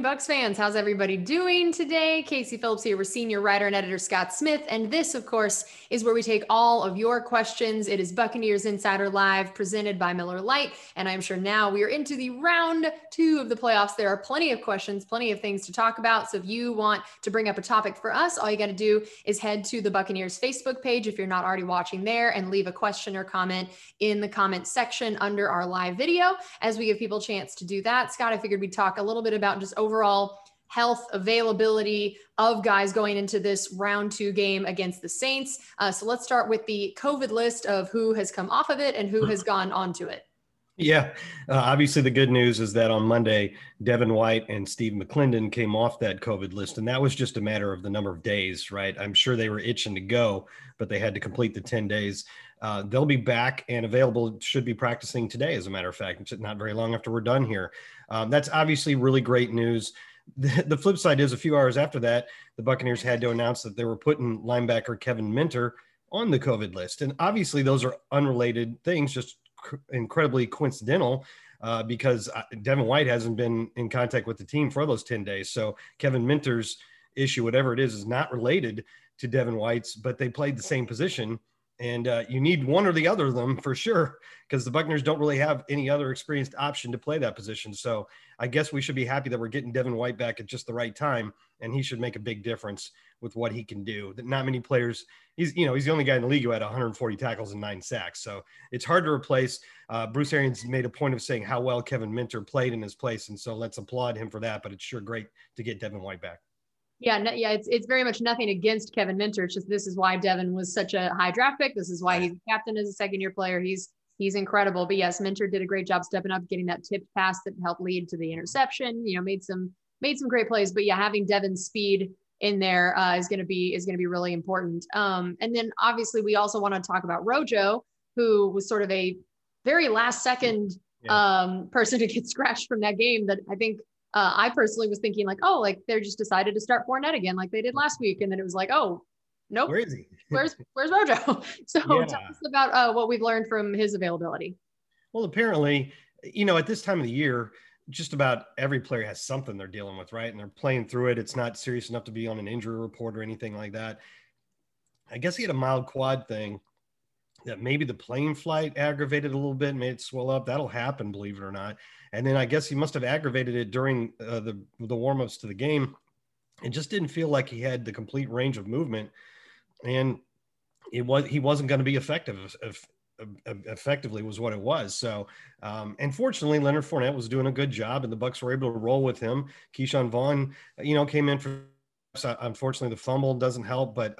morning, Bucks fans. How's everybody doing today? Casey Phillips here with senior writer and editor Scott Smith. And this, of course, is where we take all of your questions. It is Buccaneers Insider Live presented by Miller Lite. And I'm sure now we are into the round two of the playoffs. There are plenty of questions, plenty of things to talk about. So if you want to bring up a topic for us, all you got to do is head to the Buccaneers Facebook page if you're not already watching there and leave a question or comment in the comment section under our live video as we give people a chance to do that. Scott, I figured we'd talk a little bit about just overall health availability of guys going into this round two game against the Saints. Uh, so let's start with the COVID list of who has come off of it and who has gone onto it. Yeah, uh, obviously the good news is that on Monday, Devin White and Steve McLendon came off that COVID list, and that was just a matter of the number of days, right? I'm sure they were itching to go, but they had to complete the 10 days. Uh, they'll be back and available, should be practicing today, as a matter of fact. Not very long after we're done here. Um, that's obviously really great news. The, the flip side is a few hours after that, the Buccaneers had to announce that they were putting linebacker Kevin Minter on the COVID list. And obviously, those are unrelated things, just incredibly coincidental uh, because uh, Devin White hasn't been in contact with the team for those 10 days. So Kevin Minter's issue, whatever it is, is not related to Devin White's, but they played the same position. And uh, you need one or the other of them for sure, because the Buccaneers don't really have any other experienced option to play that position. So I guess we should be happy that we're getting Devin White back at just the right time, and he should make a big difference with what he can do. That not many players. He's you know he's the only guy in the league who had 140 tackles and nine sacks. So it's hard to replace. Uh, Bruce Arians made a point of saying how well Kevin Minter played in his place, and so let's applaud him for that. But it's sure great to get Devin White back. Yeah, no, yeah, it's it's very much nothing against Kevin Minter. It's just this is why Devin was such a high draft pick. This is why he's captain as a second year player. He's he's incredible. But yes, Minter did a great job stepping up, getting that tipped pass that helped lead to the interception. You know, made some made some great plays. But yeah, having Devin's speed in there uh, is going to be is going to be really important. Um, and then obviously we also want to talk about Rojo, who was sort of a very last second yeah. um, person to get scratched from that game. That I think uh, I personally was thinking like, oh, like they're just decided to start Fournette again, like they did last week, and then it was like, oh, nope. Where is he? where's Where's Rojo? so yeah. tell us about uh, what we've learned from his availability. Well, apparently, you know, at this time of the year, just about every player has something they're dealing with, right? And they're playing through it. It's not serious enough to be on an injury report or anything like that. I guess he had a mild quad thing that maybe the plane flight aggravated a little bit, made it swell up. That'll happen, believe it or not. And then I guess he must have aggravated it during uh, the the warmups to the game. It just didn't feel like he had the complete range of movement, and it was he wasn't going to be effective. If, effectively was what it was. So, um, and fortunately, Leonard Fournette was doing a good job, and the Bucks were able to roll with him. Ke'Shawn Vaughn, you know, came in for. Unfortunately, the fumble doesn't help, but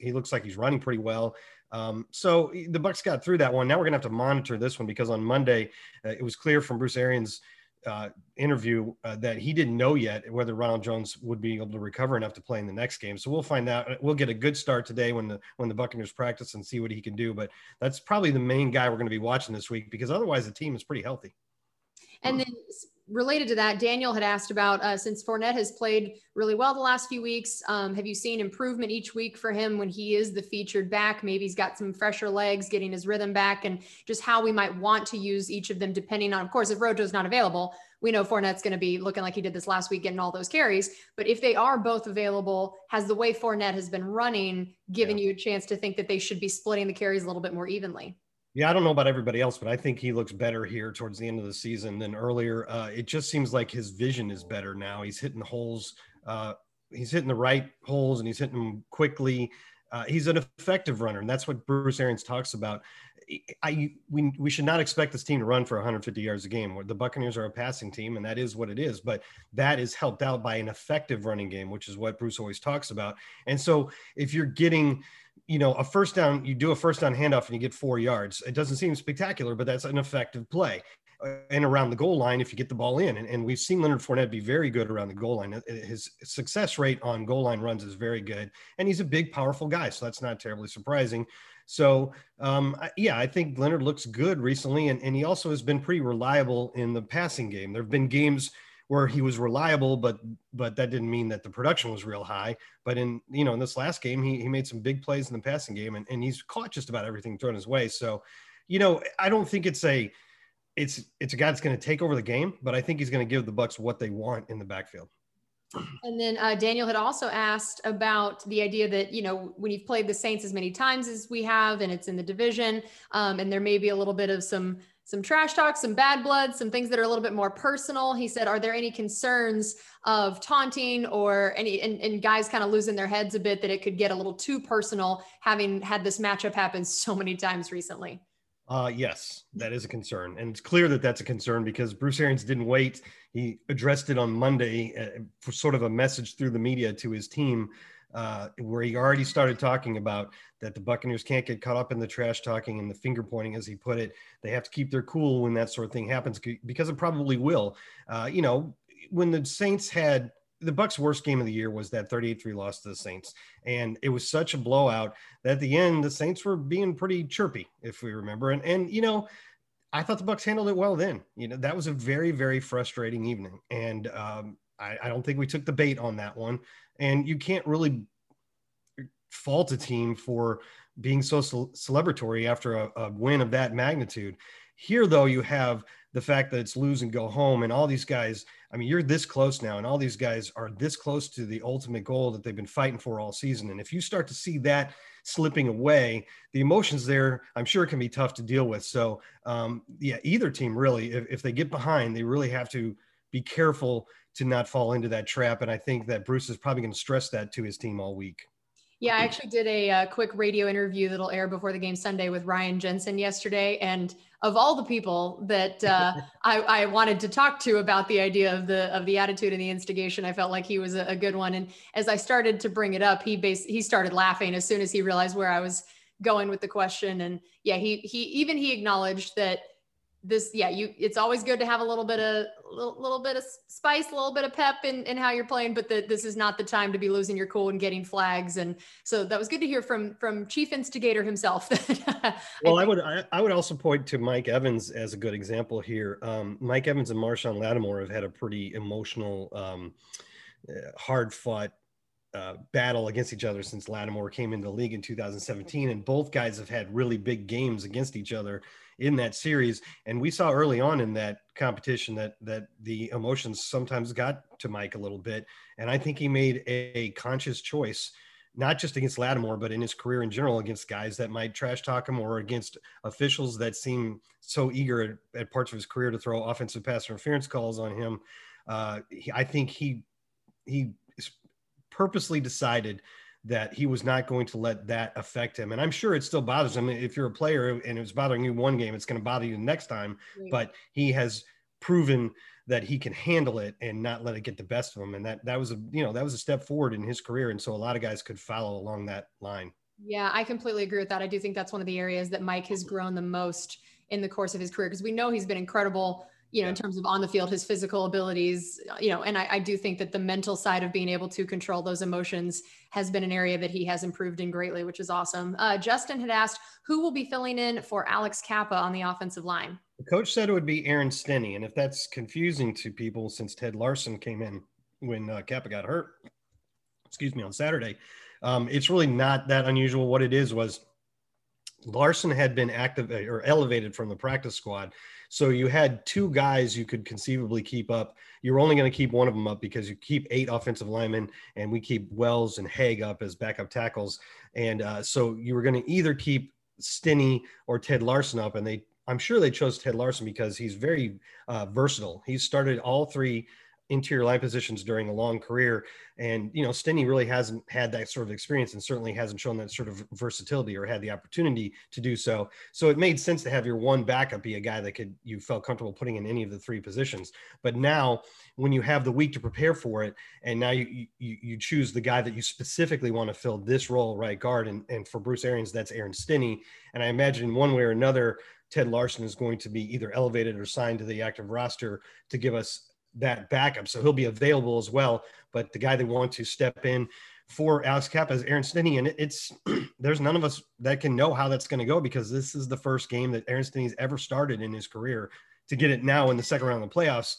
he looks like he's running pretty well. Um, so the Bucks got through that one. Now we're gonna have to monitor this one because on Monday uh, it was clear from Bruce Arians' uh, interview uh, that he didn't know yet whether Ronald Jones would be able to recover enough to play in the next game. So we'll find out. We'll get a good start today when the when the Buccaneers practice and see what he can do. But that's probably the main guy we're going to be watching this week because otherwise the team is pretty healthy. And then related to that, Daniel had asked about uh, since Fournette has played really well the last few weeks. Um, have you seen improvement each week for him when he is the featured back? Maybe he's got some fresher legs, getting his rhythm back, and just how we might want to use each of them depending on, of course, if Rojo's not available. We know Fournette's going to be looking like he did this last week, getting all those carries. But if they are both available, has the way Fournette has been running given yeah. you a chance to think that they should be splitting the carries a little bit more evenly? Yeah, I don't know about everybody else, but I think he looks better here towards the end of the season than earlier. Uh, it just seems like his vision is better now. He's hitting holes. Uh, he's hitting the right holes and he's hitting them quickly. Uh, he's an effective runner, and that's what Bruce Arians talks about. I we we should not expect this team to run for 150 yards a game. The Buccaneers are a passing team, and that is what it is. But that is helped out by an effective running game, which is what Bruce always talks about. And so, if you're getting you know, a first down, you do a first down handoff and you get four yards. It doesn't seem spectacular, but that's an effective play. Uh, and around the goal line, if you get the ball in, and, and we've seen Leonard Fournette be very good around the goal line. His success rate on goal line runs is very good, and he's a big, powerful guy, so that's not terribly surprising. So, um, yeah, I think Leonard looks good recently, and, and he also has been pretty reliable in the passing game. There have been games where he was reliable, but but that didn't mean that the production was real high. But in you know in this last game, he he made some big plays in the passing game, and, and he's caught just about everything thrown his way. So, you know, I don't think it's a it's it's a guy that's going to take over the game, but I think he's going to give the Bucks what they want in the backfield. And then uh, Daniel had also asked about the idea that, you know, when you've played the Saints as many times as we have, and it's in the division, um, and there may be a little bit of some some trash talk, some bad blood, some things that are a little bit more personal. He said, "Are there any concerns of taunting or any and, and guys kind of losing their heads a bit that it could get a little too personal, having had this matchup happen so many times recently?" Uh, yes, that is a concern, and it's clear that that's a concern because Bruce Arians didn't wait. He addressed it on Monday uh, for sort of a message through the media to his team, uh, where he already started talking about that the Buccaneers can't get caught up in the trash talking and the finger pointing, as he put it. They have to keep their cool when that sort of thing happens because it probably will. Uh, you know, when the Saints had the Bucks' worst game of the year was that 38-3 loss to the Saints, and it was such a blowout that at the end the Saints were being pretty chirpy, if we remember. And and you know, I thought the Bucks handled it well. Then you know that was a very very frustrating evening, and um, I, I don't think we took the bait on that one. And you can't really fault a team for being so celebratory after a, a win of that magnitude. Here, though, you have the fact that it's lose and go home, and all these guys I mean, you're this close now, and all these guys are this close to the ultimate goal that they've been fighting for all season. And if you start to see that slipping away, the emotions there, I'm sure, can be tough to deal with. So, um, yeah, either team really, if, if they get behind, they really have to be careful to not fall into that trap. And I think that Bruce is probably going to stress that to his team all week. Yeah, I actually did a, a, uh, quick radio interview that'll air before the game Sunday with Ryan Jensen yesterday, and of all the people that uh, I, I, wanted to talk to about the idea of the of the attitude and the instigation, I felt like he was a, a good one. And as I started to bring it up, he bas- he started laughing as soon as he realized where I was going with the question. And yeah, he he even he acknowledged that this yeah you it's always good to have a little bit of little, little bit of spice a little bit of pep in, in how you're playing but that this is not the time to be losing your cool and getting flags. And so that was good to hear from from chief instigator himself. Well I, I would I, I, would also point to mike evans as a good example here. Um, mike evans and marshon lattimore have had a pretty emotional um, uh, hard fought uh, battle against each other since Lattimore came into the league in 2017, and both guys have had really big games against each other in that series. And we saw early on in that competition that that the emotions sometimes got to Mike a little bit, and I think he made a, a conscious choice. Not just against Lattimore, but in his career in general, against guys that might trash talk him or against officials that seem so eager at, at parts of his career to throw offensive pass interference calls on him. Uh, he, I think he he purposely decided that he was not going to let that affect him. And I'm sure it still bothers him. If you're a player and it's bothering you one game, it's going to bother you the next time. Right. But he has proven that he can handle it and not let it get the best of him. And that that was a you know that was a step forward in his career. And so a lot of guys could follow along that line. Yeah, I completely agree with that. I do think that's one of the areas that Mike has grown the most in the course of his career because we know he's been incredible you know, yeah. in terms of on the field, his physical abilities, you know, and I, I, do think that the mental side of being able to control those emotions has been an area that he has improved in greatly, which is awesome. Uh, Justin had asked who will be filling in for Alex Cappa on the offensive line. The coach said it would be Aaron Stinnie. And if that's confusing to people since Ted Larsen came in when uh, Cappa got hurt, excuse me, on Saturday, um, it's really not that unusual. What it is was Larsen had been active or elevated from the practice squad so you had two guys you could conceivably keep up. You're only going to keep one of them up because you keep eight offensive linemen, and we keep Wells and Haeg up as backup tackles. And uh, so you were going to either keep Stinnie or Ted Larsen up, and they I'm sure they chose Ted Larsen because he's very uh, versatile. He's started all three interior line positions during a long career. And, you know, Stinnie really hasn't had that sort of experience and certainly hasn't shown that sort of versatility or had the opportunity to do so. So it made sense to have your one backup be a guy that could, you felt comfortable putting in any of the three positions. But now when you have the week to prepare for it, and now you, you, you choose the guy that you specifically want to fill this role, right guard. And, and for Bruce Arians, that's Aaron Stinnie. And I imagine in one way or another, Ted Larsen is going to be either elevated or signed to the active roster to give us that backup. So he'll be available as well. But the guy they want to step in for Alex Cappa is Aaron Stinnie. And it's there's none of us that can know how that's going to go because this is the first game that Aaron Stinnie's ever started in his career. To get it now in the second round of the playoffs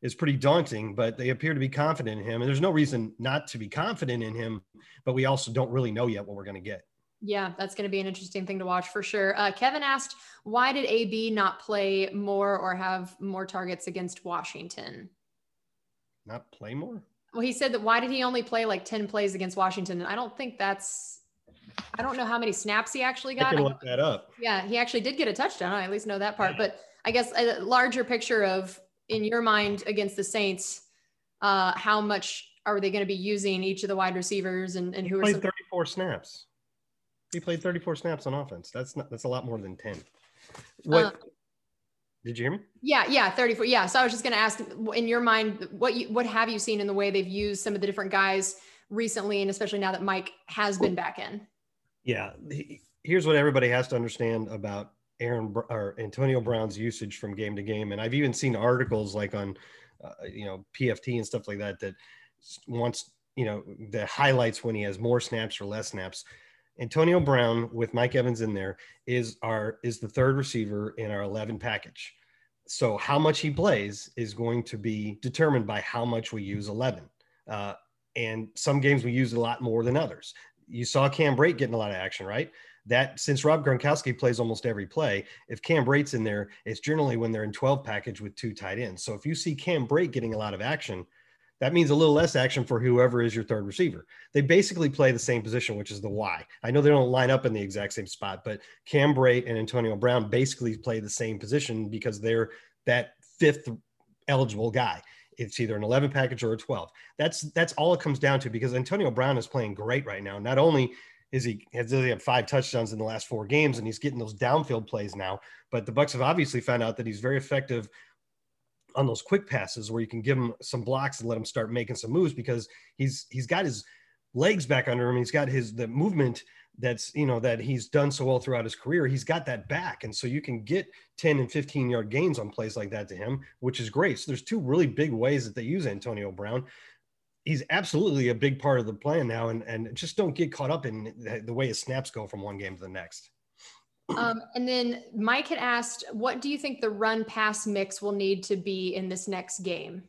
is pretty daunting, but they appear to be confident in him. And there's no reason not to be confident in him, but we also don't really know yet what we're going to get. Yeah, that's going to be an interesting thing to watch for sure. Uh, Kevin asked, why did AB not play more or have more targets against Washington? Not play more? Well, he said that why did he only play like 10 plays against Washington? And I don't think that's, I don't know how many snaps he actually got. I can look that up. Yeah, he actually did get a touchdown. I at least know that part. But I guess a larger picture of, in your mind, against the Saints, uh, how much are they going to be using each of the wide receivers and, and who he are played some- 34 snaps. He played 34 snaps on offense. That's not that's a lot more than 10. What Uh, did you hear me? Yeah, yeah, 34. Yeah. So I was just going to ask in your mind, what you, what have you seen in the way they've used some of the different guys recently, and especially now that Mike has been back in? Yeah. Here's what everybody has to understand about Aaron or Antonio Brown's usage from game to game. And I've even seen articles like on, uh, you know, PFT and stuff like that that wants, you know, the highlights when he has more snaps or less snaps. Antonio Brown with Mike Evans in there is our is the third receiver in our 11 package. So how much he plays is going to be determined by how much we use 11. Uh, and some games we use a lot more than others. You saw Cam Brate getting a lot of action, right? That since Rob Gronkowski plays almost every play, if Cam Brate's in there, it's generally when they're in 12 package with two tight ends. So if you see Cam Brate getting a lot of action, that means a little less action for whoever is your third receiver. They basically play the same position, which is the Y. I know they don't line up in the exact same spot, but Cam Brate and Antonio Brown basically play the same position because they're that fifth eligible guy. It's either an 11 package or a 12. That's that's all it comes down to because Antonio Brown is playing great right now. Not only is he has he had five touchdowns in the last four games and he's getting those downfield plays now, but the Bucks have obviously found out that he's very effective on those quick passes where you can give him some blocks and let him start making some moves because he's he's got his legs back under him. He's got his the movement that's you know that he's done so well throughout his career. He's got that back, and so you can get 10 and 15 yard gains on plays like that to him, which is great. So there's two really big ways that they use Antonio Brown. He's absolutely a big part of the plan now, and and just don't get caught up in the, the way his snaps go from one game to the next. Um, and then Mike had asked, what do you think the run pass mix will need to be in this next game?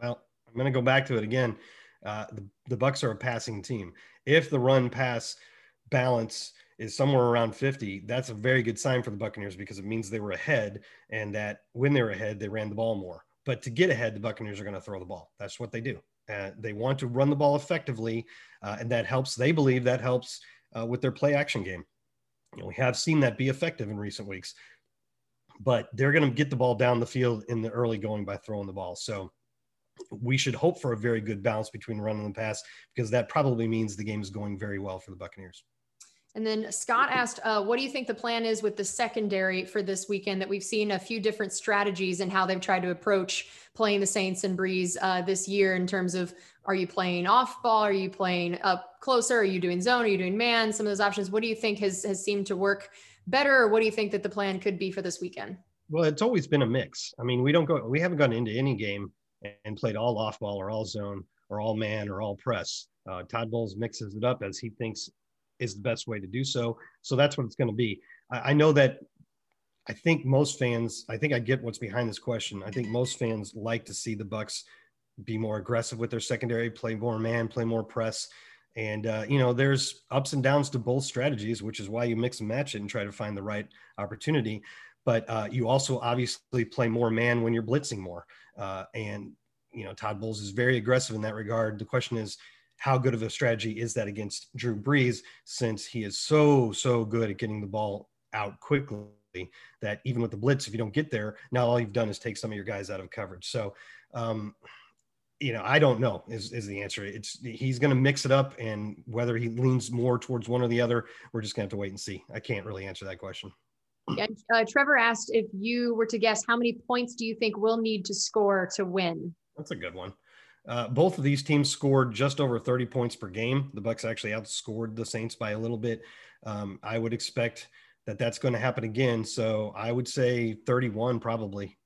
Well, I'm going to go back to it again. Uh, the, the Bucks are a passing team. If the run pass balance is somewhere around 50, that's a very good sign for the Buccaneers because it means they were ahead and that when they were ahead, they ran the ball more. But to get ahead, the Buccaneers are going to throw the ball. That's what they do. Uh, they want to run the ball effectively, uh, and that helps. They believe that helps uh, with their play action game. You know, we have seen that be effective in recent weeks, but they're going to get the ball down the field in the early going by throwing the ball. So we should hope for a very good balance between run and the pass because that probably means the game is going very well for the Buccaneers. And then Scott asked, uh, what do you think the plan is with the secondary for this weekend? That we've seen a few different strategies and how they've tried to approach playing the Saints and Brees uh, this year in terms of are you playing off ball? Are you playing up closer? Are you doing zone? Are you doing man? Some of those options. What do you think has, has seemed to work better? Or what do you think that the plan could be for this weekend? Well, it's always been a mix. I mean, we don't go, we haven't gone into any game and played all off ball or all zone or all man or all press. Uh, Todd Bowles mixes it up as he thinks is the best way to do so. So that's what it's going to be. I, I know that I think most fans, I think I get what's behind this question. I think most fans like to see the Bucks be more aggressive with their secondary, play more man, play more press. And uh, you know, there's ups and downs to both strategies, which is why you mix and match it and try to find the right opportunity. But uh, you also obviously play more man when you're blitzing more. Uh, and you know, Todd Bowles is very aggressive in that regard. The question is, how good of a strategy is that against Drew Brees, since he is so so good at getting the ball out quickly that even with the blitz, if you don't get there, now all you've done is take some of your guys out of coverage. So. Um, you know, I don't know is, is the answer. It's he's going to mix it up, and whether he leans more towards one or the other, we're just going to have to wait and see. I can't really answer that question. Yeah, uh, Trevor asked if you were to guess how many points do you think we'll need to score to win? That's a good one. Uh, both of these teams scored just over 30 points per game. The Bucks actually outscored the Saints by a little bit. Um, I would expect that that's going to happen again. So I would say 31 probably.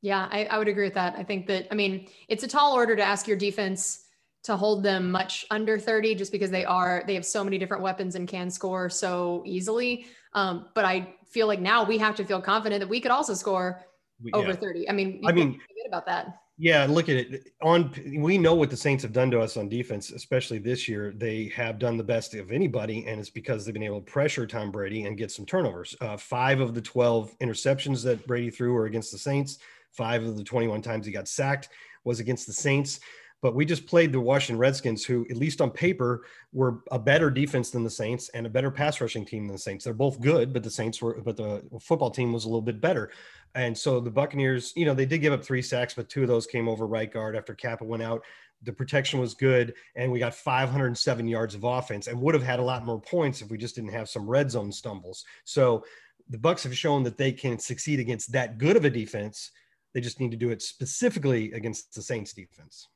Yeah, I, I would agree with that. I think that, I mean, it's a tall order to ask your defense to hold them much under 30 just because they are, they have so many different weapons and can score so easily. Um, but I feel like now we have to feel confident that we could also score We- over 30. I mean, I mean- forget about that. Yeah, look at it. On we know what the Saints have done to us on defense, especially this year. They have done the best of anybody, and it's because they've been able to pressure Tom Brady and get some turnovers. Uh, five of the twelve interceptions that Brady threw were against the Saints. Five of the twenty-one times he got sacked was against the Saints. But we just played the Washington Redskins, who, at least on paper, were a better defense than the Saints and a better pass rushing team than the Saints. They're both good, but the Saints were, but the football team was a little bit better. And so the Buccaneers, you know, they did give up three sacks, but two of those came over right guard after Cappa went out. The protection was good, and we got 507 yards of offense, and would have had a lot more points if we just didn't have some red zone stumbles. So the Bucks have shown that they can succeed against that good of a defense. They just need to do it specifically against the Saints defense.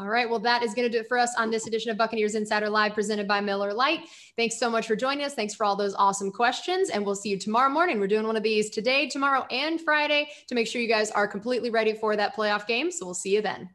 All right. Well, that is going to do it for us on this edition of Buccaneers Insider Live presented by Miller Lite. Thanks so much for joining us. Thanks for all those awesome questions. And we'll see you tomorrow morning. We're doing one of these today, tomorrow, and Friday to make sure you guys are completely ready for that playoff game. So we'll see you then.